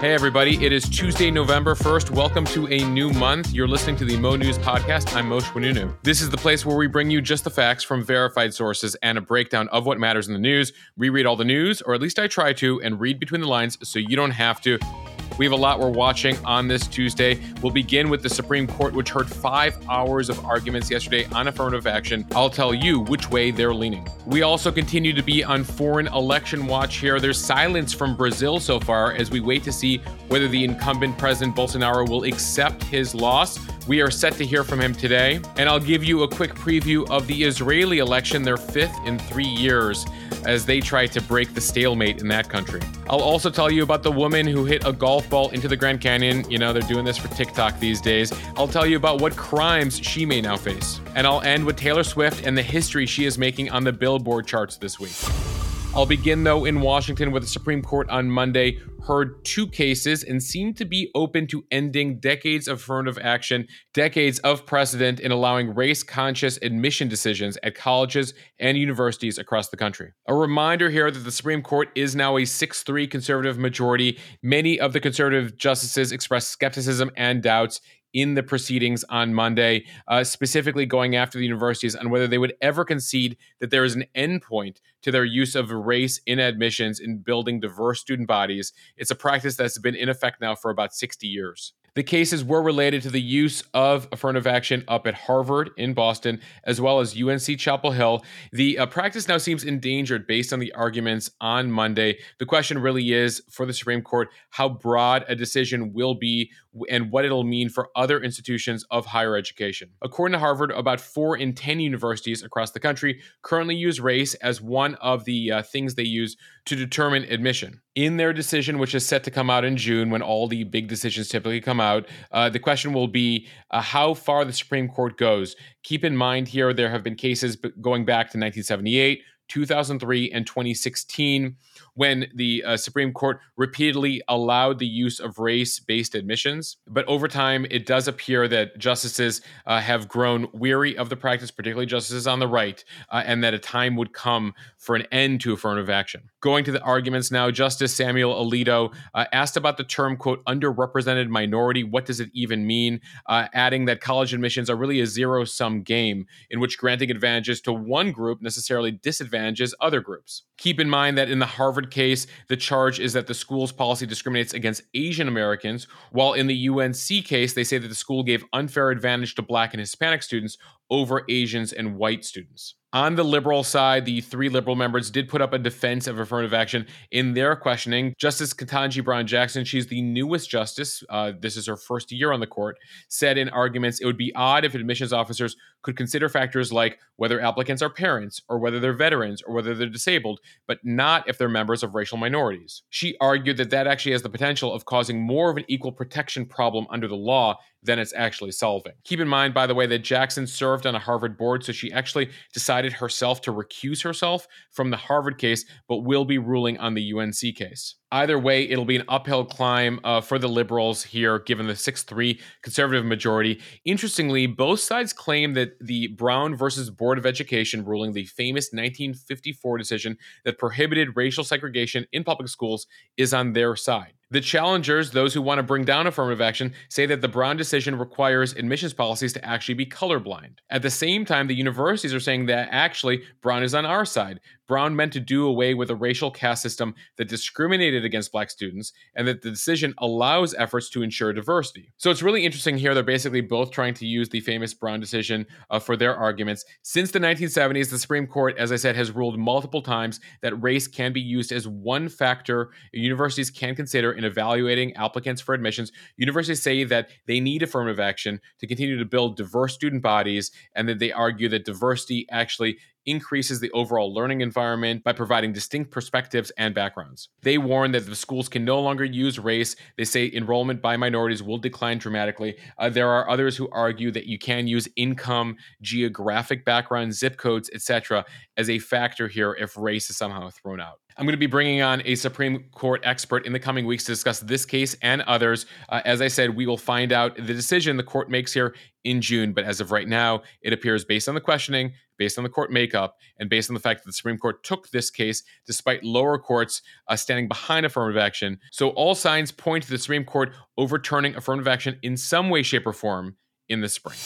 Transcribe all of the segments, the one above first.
Hey, everybody. It is Tuesday, November 1st. Welcome to a new month. You're listening to the Mo News Podcast. I'm Mosheh Oinounou. This is the place where we bring you just the facts from verified sources and a breakdown of what matters in the news. We read all the news, or at least I try to, and read between the lines so you don't have to. We have a lot we're watching on this Tuesday. We'll begin with the Supreme Court, which heard five hours of arguments yesterday on affirmative action. I'll tell you which way they're leaning. We also continue to be on foreign election watch here. There's silence from Brazil so far as we wait to see whether the incumbent President Bolsonaro will accept his loss. We are set to hear from him today. And I'll give you a quick preview of the Israeli election, their fifth in three years, as they try to break the stalemate in that country. I'll also tell you about the woman who hit a golf ball into the Grand Canyon. You know, they're doing this for TikTok these days. I'll tell you about what crimes she may now face. And I'll end with Taylor Swift and the history she is making on the Billboard charts this week. I'll begin, though, in Washington, where the Supreme Court on Monday heard two cases and seemed to be open to ending decades of affirmative action, decades of precedent in allowing race conscious admission decisions at colleges and universities across the country. A reminder here that the Supreme Court is now a 6 3 conservative majority. Many of the conservative justices expressed skepticism and doubts in the proceedings on Monday, uh, specifically going after the universities on whether they would ever concede that there is an endpoint to their use of race in admissions in building diverse student bodies. It's a practice that's been in effect now for about 60 years. The cases were related to the use of affirmative action up at Harvard in Boston, as well as UNC Chapel Hill. The uh, practice now seems endangered based on the arguments on Monday. The question really is for the Supreme Court how broad a decision will be and what it'll mean for other institutions of higher education. According to Harvard, about four in 10 universities across the country currently use race as one of the uh, things they use to determine admission. In their decision, which is set to come out in June when all the big decisions typically come out, uh, the question will be uh, how far the Supreme Court goes. Keep in mind here, there have been cases going back to 1978, 2003, and 2016 when the uh, Supreme Court repeatedly allowed the use of race based admissions. But over time, it does appear that justices uh, have grown weary of the practice, particularly justices on the right, uh, and that a time would come for an end to affirmative action. Going to the arguments now, Justice Samuel Alito uh, asked about the term, quote, underrepresented minority. What does it even mean? Uh, adding that college admissions are really a zero sum game in which granting advantages to one group necessarily disadvantages other groups. Keep in mind that in the Harvard case, the charge is that the school's policy discriminates against Asian Americans, while in the UNC case, they say that the school gave unfair advantage to Black and Hispanic students over Asians and white students. On the liberal side, the three liberal members did put up a defense of affirmative action in their questioning. Justice Ketanji Brown Jackson, she's the newest justice, uh, this is her first year on the court, said in arguments it would be odd if admissions officers could consider factors like whether applicants are parents or whether they're veterans or whether they're disabled, but not if they're members of racial minorities. She argued that that actually has the potential of causing more of an equal protection problem under the law than it's actually solving. Keep in mind, by the way, that Jackson served on a Harvard board, so she actually decided herself to recuse herself from the Harvard case, but will be ruling on the UNC case. Either way, it'll be an uphill climb uh, for the liberals here, given the 6 3 conservative majority. Interestingly, both sides claim that the Brown versus Board of Education ruling, the famous 1954 decision that prohibited racial segregation in public schools, is on their side. The challengers, those who want to bring down affirmative action, say that the Brown decision requires admissions policies to actually be colorblind. At the same time, the universities are saying that actually Brown is on our side. Brown meant to do away with a racial caste system that discriminated against black students, and that the decision allows efforts to ensure diversity. So it's really interesting here. They're basically both trying to use the famous Brown decision uh, for their arguments. Since the 1970s, the Supreme Court, as I said, has ruled multiple times that race can be used as one factor universities can consider in evaluating applicants for admissions. Universities say that they need affirmative action to continue to build diverse student bodies, and that they argue that diversity actually increases the overall learning environment by providing distinct perspectives and backgrounds. They warn that the schools can no longer use race. They say enrollment by minorities will decline dramatically. Uh, there are others who argue that you can use income, geographic background, zip codes, etc., as a factor here if race is somehow thrown out. I'm going to be bringing on a Supreme Court expert in the coming weeks to discuss this case and others. Uh, as I said, we will find out the decision the court makes here in June. But as of right now, it appears based on the questioning, based on the court makeup, and based on the fact that the Supreme Court took this case despite lower courts uh, standing behind affirmative action. So all signs point to the Supreme Court overturning affirmative action in some way, shape, or form in the spring.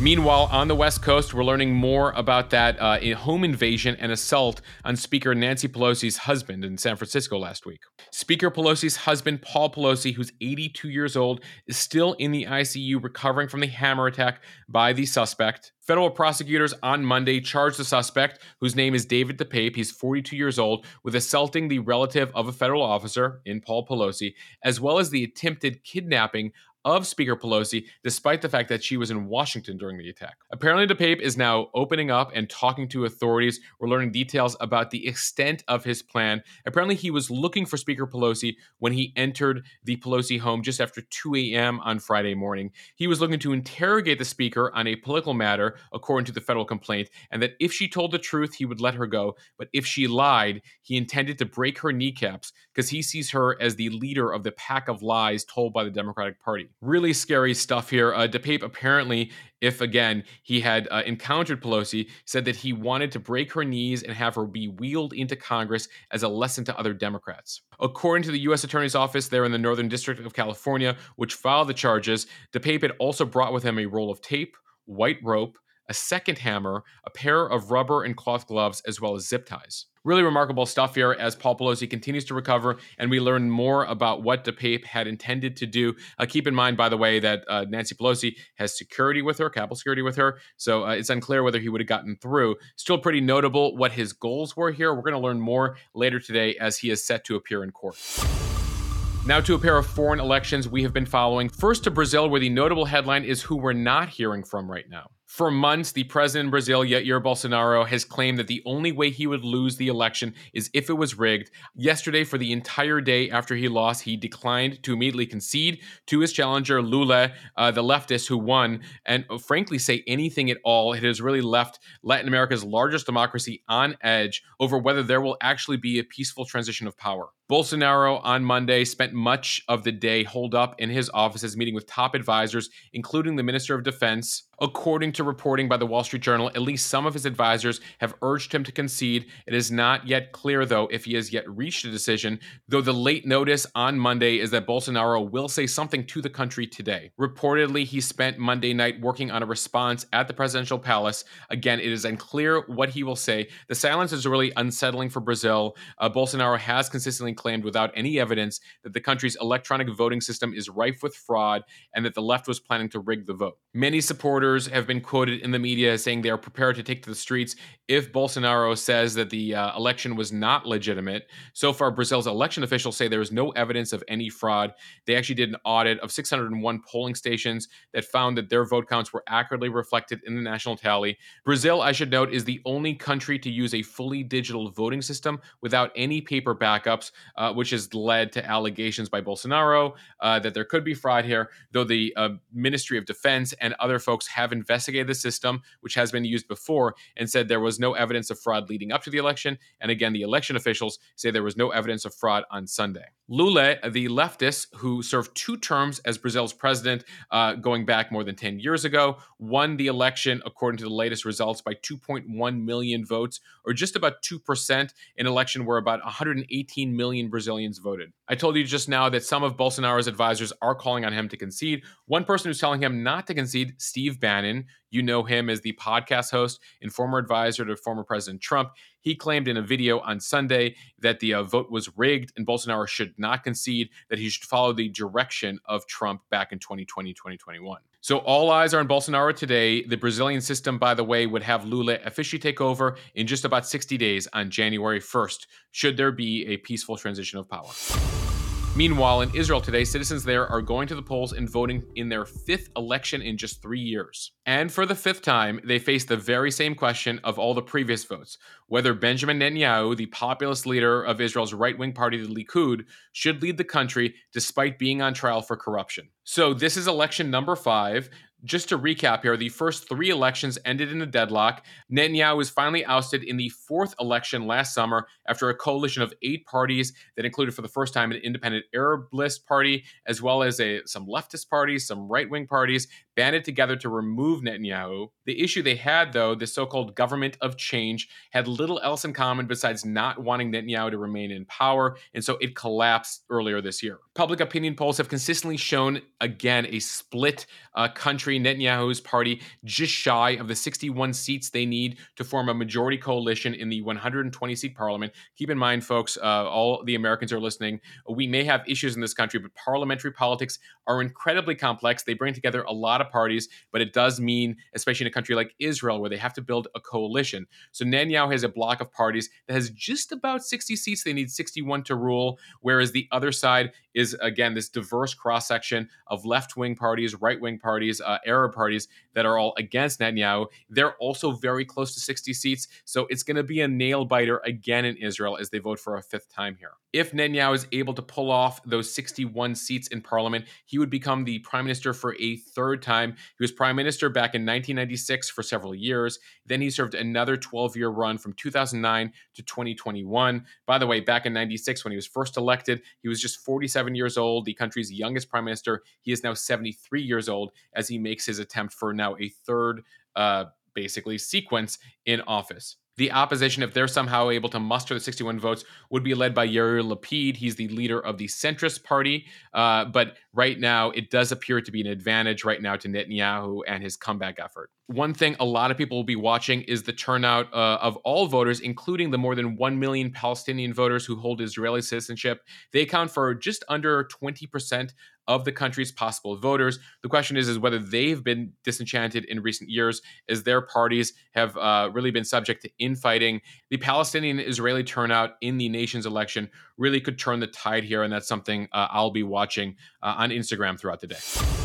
Meanwhile, on the West Coast, we're learning more about that uh, home invasion and assault on Speaker Nancy Pelosi's husband in San Francisco last week. Speaker Pelosi's husband, Paul Pelosi, who's 82 years old, is still in the ICU recovering from the hammer attack by the suspect. Federal prosecutors on Monday charged the suspect, whose name is David DePape, he's 42 years old, with assaulting the relative of a federal officer in Paul Pelosi, as well as the attempted kidnapping of Speaker Pelosi, despite the fact that she was in Washington during the attack. Apparently, DePape is now opening up and talking to authorities. We're learning details about the extent of his plan. Apparently, he was looking for Speaker Pelosi when he entered the Pelosi home just after 2 a.m. on Friday morning. He was looking to interrogate the Speaker on a political matter, according to the federal complaint, and that if she told the truth, he would let her go. But if she lied, he intended to break her kneecaps because he sees her as the leader of the pack of lies told by the Democratic Party really scary stuff here. Uh, DePape apparently, if again he had uh, encountered Pelosi, said that he wanted to break her knees and have her be wheeled into Congress as a lesson to other Democrats. According to the U.S. Attorney's Office there in the Northern District of California, which filed the charges, DePape had also brought with him a roll of tape, white rope, a second hammer, a pair of rubber and cloth gloves, as well as zip ties. Really remarkable stuff here as Paul Pelosi continues to recover and we learn more about what DePape had intended to do. Uh, keep in mind, by the way, that uh, Nancy Pelosi has security with her, Capitol security with her. So uh, it's unclear whether he would have gotten through. Still pretty notable what his goals were here. We're going to learn more later today as he is set to appear in court. Now to a pair of foreign elections we have been following. First to Brazil, where the notable headline is who we're not hearing from right now. For months, the president of Brazil, Jair Bolsonaro, has claimed that the only way he would lose the election is if it was rigged. Yesterday, for the entire day after he lost, he declined to immediately concede to his challenger, Lula, uh, the leftist who won, and uh, frankly say anything at all. It has really left Latin America's largest democracy on edge over whether there will actually be a peaceful transition of power. Bolsonaro on Monday spent much of the day holed up in his offices meeting with top advisors, including the Minister of Defense, According to reporting by the Wall Street Journal, at least some of his advisors have urged him to concede. It is not yet clear, though, if he has yet reached a decision, though the late notice on Monday is that Bolsonaro will say something to the country today. Reportedly, he spent Monday night working on a response at the presidential palace. Again, it is unclear what he will say. The silence is really unsettling for Brazil. Uh, Bolsonaro has consistently claimed, without any evidence, that the country's electronic voting system is rife with fraud and that the left was planning to rig the vote. Many supporters have been quoted in the media saying they are prepared to take to the streets if Bolsonaro says that the uh, election was not legitimate. So far, Brazil's election officials say there is no evidence of any fraud. They actually did an audit of 601 polling stations that found that their vote counts were accurately reflected in the national tally. Brazil, I should note, is the only country to use a fully digital voting system without any paper backups, uh, which has led to allegations by Bolsonaro uh, that there could be fraud here, though the uh, Ministry of Defense and other folks have investigated the system, which has been used before, and said there was no evidence of fraud leading up to the election. And again, the election officials say there was no evidence of fraud on Sunday. Lula, the leftist who served two terms as Brazil's president uh, going back more than 10 years ago, won the election according to the latest results by 2.1 million votes, or just about 2%, an election where about 118 million Brazilians voted. I told you just now that some of Bolsonaro's advisors are calling on him to concede. One person who's telling him not to concede, Steve Bannon, you know him as the podcast host and former advisor to former President Trump. He claimed in a video on Sunday that the uh, vote was rigged and Bolsonaro should not concede, that he should follow the direction of Trump back in 2020, 2021. So all eyes are on Bolsonaro today. The Brazilian system, by the way, would have Lula officially take over in just about 60 days on January 1st, should there be a peaceful transition of power. Meanwhile, in Israel today, citizens there are going to the polls and voting in their fifth election in just three years. And for the fifth time, they face the very same question of all the previous votes whether Benjamin Netanyahu, the populist leader of Israel's right wing party, the Likud, should lead the country despite being on trial for corruption. So, this is election number five. Just to recap here, the first three elections ended in a deadlock. Netanyahu was finally ousted in the fourth election last summer after a coalition of eight parties that included, for the first time, an independent Arab list party, as well as a, some leftist parties, some right wing parties, banded together to remove Netanyahu. The issue they had, though, the so called government of change, had little else in common besides not wanting Netanyahu to remain in power, and so it collapsed earlier this year. Public opinion polls have consistently shown, again, a split uh, country. Netanyahu's party just shy of the 61 seats they need to form a majority coalition in the 120 seat parliament. Keep in mind, folks, uh, all the Americans are listening. We may have issues in this country, but parliamentary politics are incredibly complex. They bring together a lot of parties, but it does mean, especially in a country like Israel, where they have to build a coalition. So Netanyahu has a block of parties that has just about 60 seats. They need 61 to rule, whereas the other side is, again, this diverse cross section of left wing parties, right wing parties, uh, Arab parties that are all against Netanyahu. They're also very close to 60 seats. So it's going to be a nail biter again in Israel as they vote for a fifth time here. If Netanyahu is able to pull off those 61 seats in parliament, he would become the prime minister for a third time. He was prime minister back in 1996 for several years. Then he served another 12 year run from 2009 to 2021. By the way, back in 96, when he was first elected, he was just 47 years old, the country's youngest prime minister. He is now 73 years old as he makes his attempt for now a third, uh, basically, sequence in office. The opposition, if they're somehow able to muster the 61 votes, would be led by Yair Lapid. He's the leader of the centrist party. Uh, but right now, it does appear to be an advantage right now to Netanyahu and his comeback effort. One thing a lot of people will be watching is the turnout uh, of all voters, including the more than 1 million Palestinian voters who hold Israeli citizenship. They account for just under 20% of the country's possible voters. The question is, is whether they've been disenchanted in recent years as their parties have uh, really been subject to infighting. The Palestinian Israeli turnout in the nation's election really could turn the tide here, and that's something uh, I'll be watching uh, on Instagram throughout the day.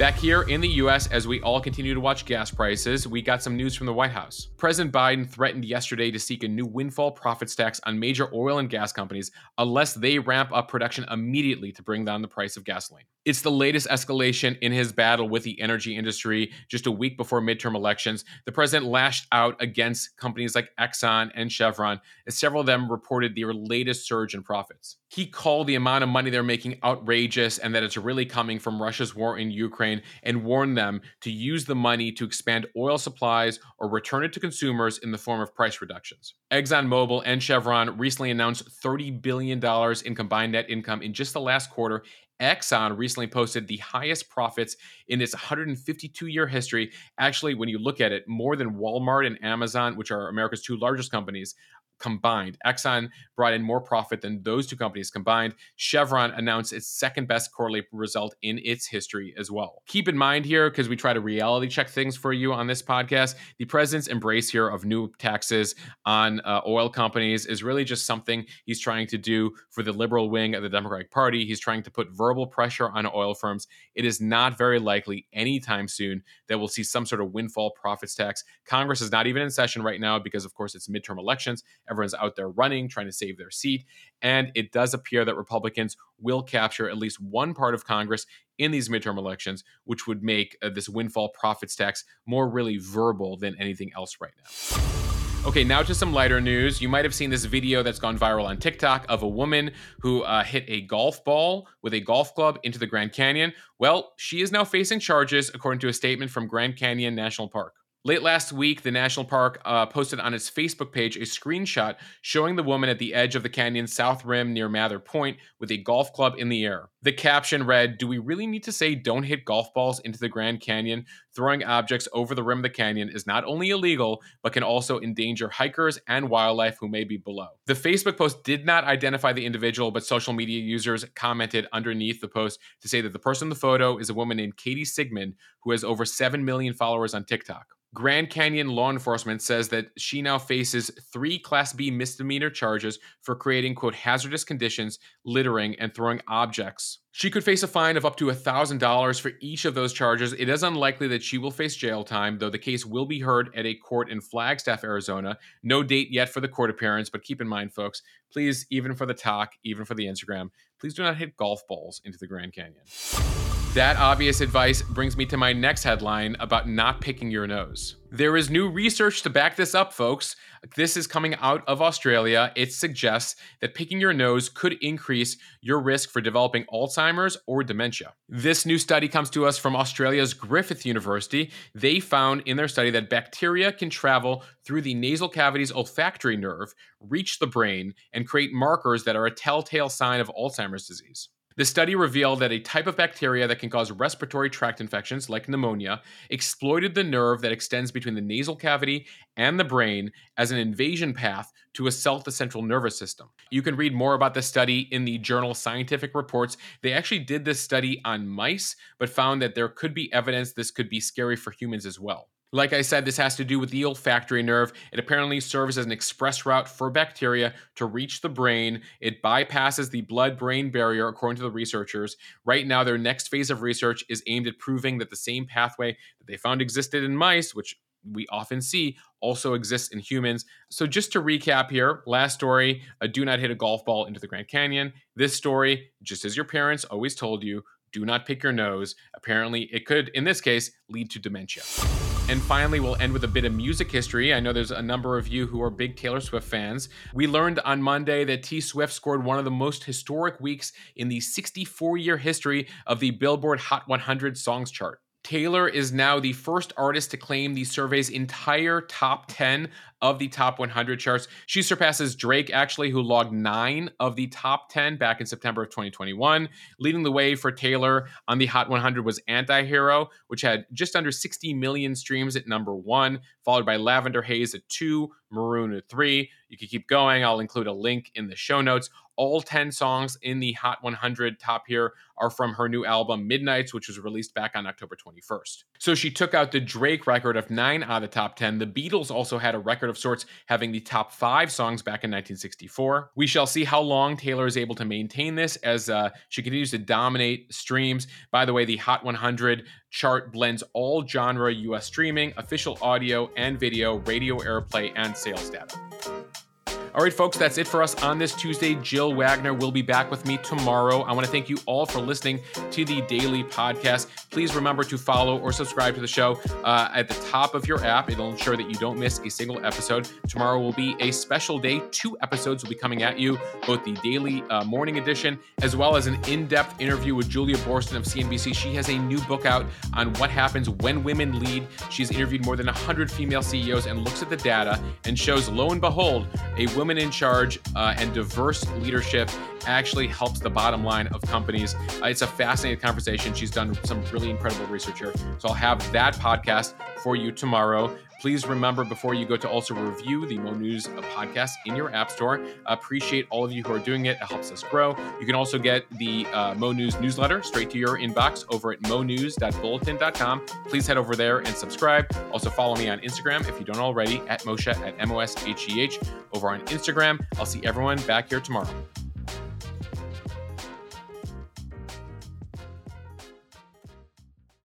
Back here in the US, as we all continue to watch gas prices, we got some news from the White House. President Biden threatened yesterday to seek a new windfall profits tax on major oil and gas companies unless they ramp up production immediately to bring down the price of gasoline. It's the latest escalation in his battle with the energy industry just a week before midterm elections. The president lashed out against companies like Exxon and Chevron, as several of them reported their latest surge in profits. He called the amount of money they're making outrageous and that it's really coming from Russia's war in Ukraine and warned them to use the money to expand oil supplies or return it to consumers in the form of price reductions. ExxonMobil and Chevron recently announced $30 billion in combined net income in just the last quarter Exxon recently posted the highest profits in its 152 year history. Actually, when you look at it, more than Walmart and Amazon, which are America's two largest companies, combined. Exxon brought in more profit than those two companies combined. Chevron announced its second best quarterly result in its history as well. Keep in mind here, because we try to reality check things for you on this podcast, the president's embrace here of new taxes on uh, oil companies is really just something he's trying to do for the liberal wing of the Democratic Party. He's trying to put verbal pressure on oil firms. It is not very likely anytime soon that we'll see some sort of windfall profits tax. Congress is not even in session right now because, of course, it's midterm elections. Everyone's out there running, trying to save their seat. And it does appear that Republicans will capture at least one part of Congress in these midterm elections, which would make uh, this windfall profits tax more really verbal than anything else right now. Okay, now to some lighter news. You might have seen this video that's gone viral on TikTok of a woman who uh, hit a golf ball with a golf club into the Grand Canyon. Well, she is now facing charges, according to a statement from Grand Canyon National Park. Late last week, the national park uh, posted on its Facebook page a screenshot showing the woman at the edge of the canyon's south rim near Mather Point with a golf club in the air. The caption read Do we really need to say don't hit golf balls into the Grand Canyon? Throwing objects over the rim of the canyon is not only illegal, but can also endanger hikers and wildlife who may be below. The Facebook post did not identify the individual, but social media users commented underneath the post to say that the person in the photo is a woman named Katie Sigmund, who has over 7 million followers on TikTok. Grand Canyon law enforcement says that she now faces three Class B misdemeanor charges for creating, quote, hazardous conditions, littering, and throwing objects. She could face a fine of up to $1,000 for each of those charges. It is unlikely that she will face jail time, though the case will be heard at a court in Flagstaff, Arizona. No date yet for the court appearance, but keep in mind, folks, please, even for the talk, even for the Instagram, please do not hit golf balls into the Grand Canyon. That obvious advice brings me to my next headline about not picking your nose. There is new research to back this up, folks. This is coming out of Australia. It suggests that picking your nose could increase your risk for developing Alzheimer's or dementia. This new study comes to us from Australia's Griffith University. They found in their study that bacteria can travel through the nasal cavity's olfactory nerve, reach the brain, and create markers that are a telltale sign of Alzheimer's disease. The study revealed that a type of bacteria that can cause respiratory tract infections, like pneumonia, exploited the nerve that extends between the nasal cavity and the brain as an invasion path to assault the central nervous system. You can read more about the study in the journal Scientific Reports. They actually did this study on mice, but found that there could be evidence this could be scary for humans as well. Like I said, this has to do with the olfactory nerve. It apparently serves as an express route for bacteria to reach the brain. It bypasses the blood brain barrier, according to the researchers. Right now, their next phase of research is aimed at proving that the same pathway that they found existed in mice, which we often see also exists in humans. So, just to recap here last story do not hit a golf ball into the Grand Canyon. This story, just as your parents always told you, do not pick your nose. Apparently, it could, in this case, lead to dementia. And finally, we'll end with a bit of music history. I know there's a number of you who are big Taylor Swift fans. We learned on Monday that T Swift scored one of the most historic weeks in the 64 year history of the Billboard Hot 100 Songs chart. Taylor is now the first artist to claim the survey's entire top 10 of the top 100 charts. She surpasses Drake, actually, who logged nine of the top 10 back in September of 2021. Leading the way for Taylor on the Hot 100 was Anti Hero, which had just under 60 million streams at number one, followed by Lavender Haze at two, Maroon at three. You can keep going. I'll include a link in the show notes. All 10 songs in the Hot 100 top here are from her new album Midnights, which was released back on October 21st. So she took out the Drake record of nine out of the top 10. The Beatles also had a record of sorts, having the top five songs back in 1964. We shall see how long Taylor is able to maintain this as uh, she continues to dominate streams. By the way, the Hot 100 chart blends all genre US streaming, official audio and video, radio airplay, and sales data. All right, folks, that's it for us on this Tuesday. Jill Wagner will be back with me tomorrow. I want to thank you all for listening to the daily podcast. Please remember to follow or subscribe to the show uh, at the top of your app. It'll ensure that you don't miss a single episode. Tomorrow will be a special day. Two episodes will be coming at you, both the daily uh, morning edition as well as an in depth interview with Julia Boorstin of CNBC. She has a new book out on what happens when women lead. She's interviewed more than 100 female CEOs and looks at the data and shows, lo and behold, a women in charge uh, and diverse leadership actually helps the bottom line of companies. Uh, it's a fascinating conversation. She's done some really incredible research here. So I'll have that podcast for you tomorrow. Please remember before you go to also review the Mo News podcast in your app store. Appreciate all of you who are doing it. It helps us grow. You can also get the uh, Mo News newsletter straight to your inbox over at monews.bulletin.com. Please head over there and subscribe. Also follow me on Instagram if you don't already at Moshe at M O S H E H over on Instagram. I'll see everyone back here tomorrow.